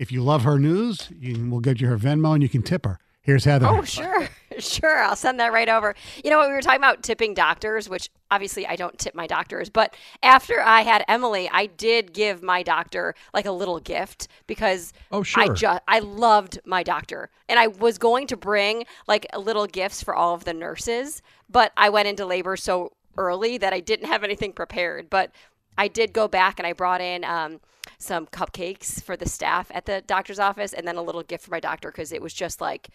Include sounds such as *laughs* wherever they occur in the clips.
If you love her news, you, we'll get you her Venmo and you can tip her. Here's Heather. Oh, sure. *laughs* Sure. I'll send that right over. You know what? We were talking about tipping doctors, which obviously I don't tip my doctors, but after I had Emily, I did give my doctor like a little gift because Oh, sure. I just I loved my doctor. And I was going to bring like little gifts for all of the nurses, but I went into labor so early that I didn't have anything prepared. But I did go back and I brought in um, some cupcakes for the staff at the doctor's office and then a little gift for my doctor because it was just like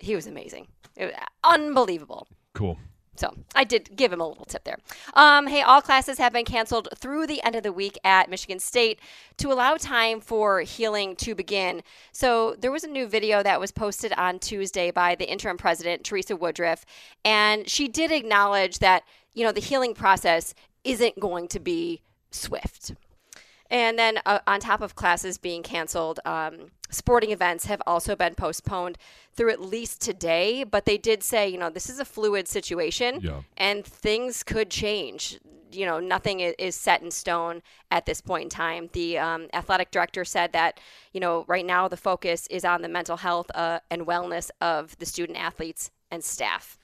he was amazing. It was unbelievable. Cool. So I did give him a little tip there. Um, hey, all classes have been canceled through the end of the week at Michigan State to allow time for healing to begin. So there was a new video that was posted on Tuesday by the interim president, Teresa Woodruff, and she did acknowledge that, you know, the healing process isn't going to be swift. And then uh, on top of classes being canceled, um, sporting events have also been postponed through at least today. But they did say, you know, this is a fluid situation Yeah. and things could change. You know, nothing is set in stone at this point in time. The um, athletic director said that, you know, right now the focus is on the mental health uh, and wellness of the student athletes and staff.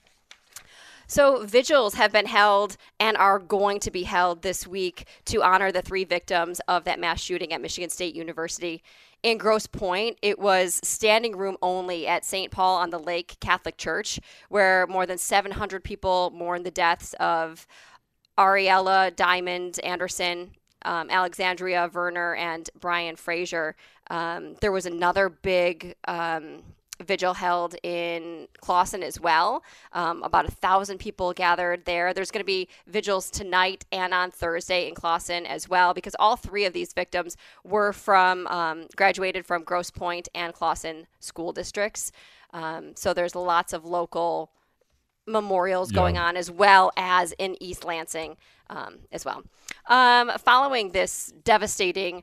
So, vigils have been held and are going to be held this week to honor the three victims of that mass shooting at Michigan State University. In Grosse Pointe, it was standing room only at St. Paul on the Lake Catholic Church, where more than 700 people mourned the deaths of Ariella, Diamond, Anderson, um, Alexandria, Verner, and Brian Frazier. Um, there was another big um, vigil held in Clawson as well. Um, about a thousand people gathered there. There's going to be vigils tonight and on Thursday in Clawson as well, because all three of these victims were from um, graduated from Grosse Pointe and Clawson school districts. Um, so there's lots of local memorials Yeah. going on as well as in East Lansing um, as well. Um, following this devastating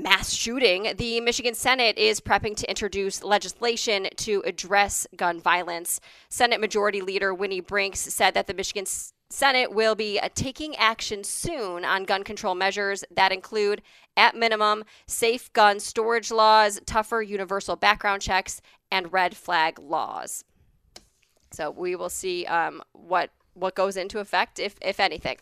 mass shooting, the Michigan Senate is prepping to introduce legislation to address gun violence. Senate Majority Leader Winnie Brinks said that the Michigan Senate will be uh, taking action soon on gun control measures that include, at minimum, safe gun storage laws, tougher universal background checks, and red flag laws. So we will see um, what what goes into effect, if if anything.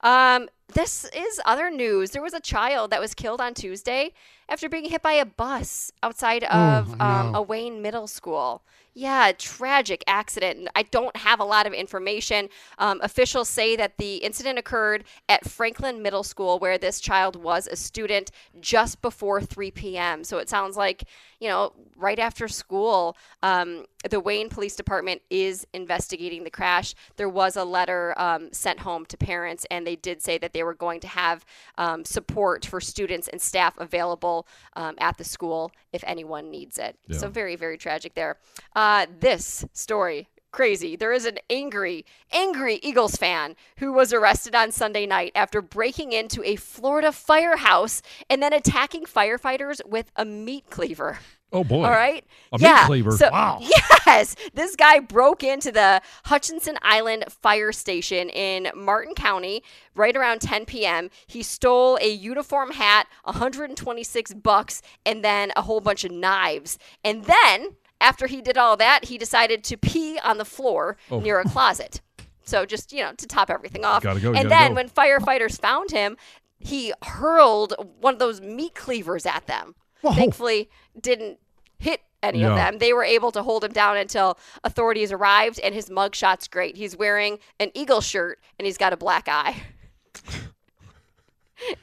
Um, this is other news. There was a child that was killed on Tuesday after being hit by a bus outside of um, no. a Wayne Middle School. Yeah, tragic accident. I don't have a lot of information. Um, officials say that the incident occurred at Franklin Middle School, where this child was a student just before 3 p.m. So it sounds like, you know, right after school. Um, the Wayne Police Department is investigating the crash. There was a letter um, sent home to parents, and they did say that they were going to have um, support for students and staff available um, at the school if anyone needs it. Yeah. So very, very tragic there. Uh, this story. Crazy. There is an angry, angry Eagles fan who was arrested on Sunday night after breaking into a Florida firehouse and then attacking firefighters with a meat cleaver. Oh boy. All right. A meat cleaver. So, Wow. *laughs* Yes, this guy broke into the Hutchinson Island Fire Station in Martin County right around 10 p.m. He stole a uniform hat, 126 bucks, and then a whole bunch of knives. And then, after he did all that, he decided to pee on the floor Oh. near a closet. So just you know to top everything off. Gotta go, and then go. when firefighters found him, he hurled one of those meat cleavers at them. Whoa. Thankfully, didn't hit any Yeah. of them. They were able to hold him down until authorities arrived, and his mugshot's great. He's wearing an eagle shirt and he's got a black eye. *laughs*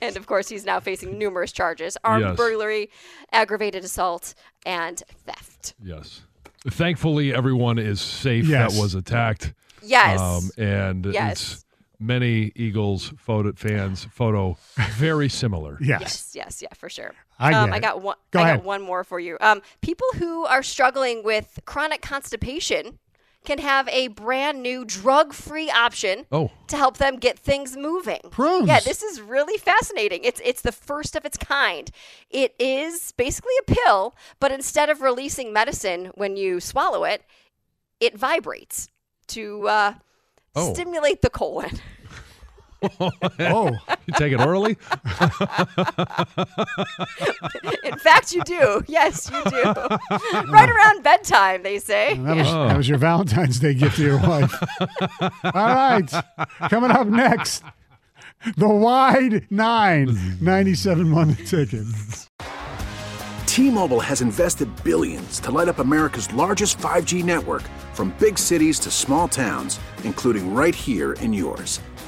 and of course, he's now facing numerous charges armed Yes. burglary, aggravated assault, and theft. Yes. Thankfully, everyone is safe Yes. that was attacked. Yes. Um, and Yes. it's many Eagles photo fans photo very similar. *laughs* Yes. Yes, yes, yeah, for sure. I um, I got one. Go I ahead. got one more for you. Um, people who are struggling with chronic constipation can have a brand new drug-free option Oh. to help them get things moving. Prunes. Yeah, this is really fascinating. It's it's the first of its kind. It is basically a pill, but instead of releasing medicine when you swallow it, it vibrates to uh, Oh. stimulate the colon. *laughs* Oh, You take it orally? In fact, you do. Yes, you do. right around bedtime, they say. that was, oh. that was your Valentine's Day gift to your wife. All right. Coming up next, the Wide Nine 97 won the ticket. T-Mobile has invested billions to light up America's largest 5G network from big cities to small towns, including right here in yours.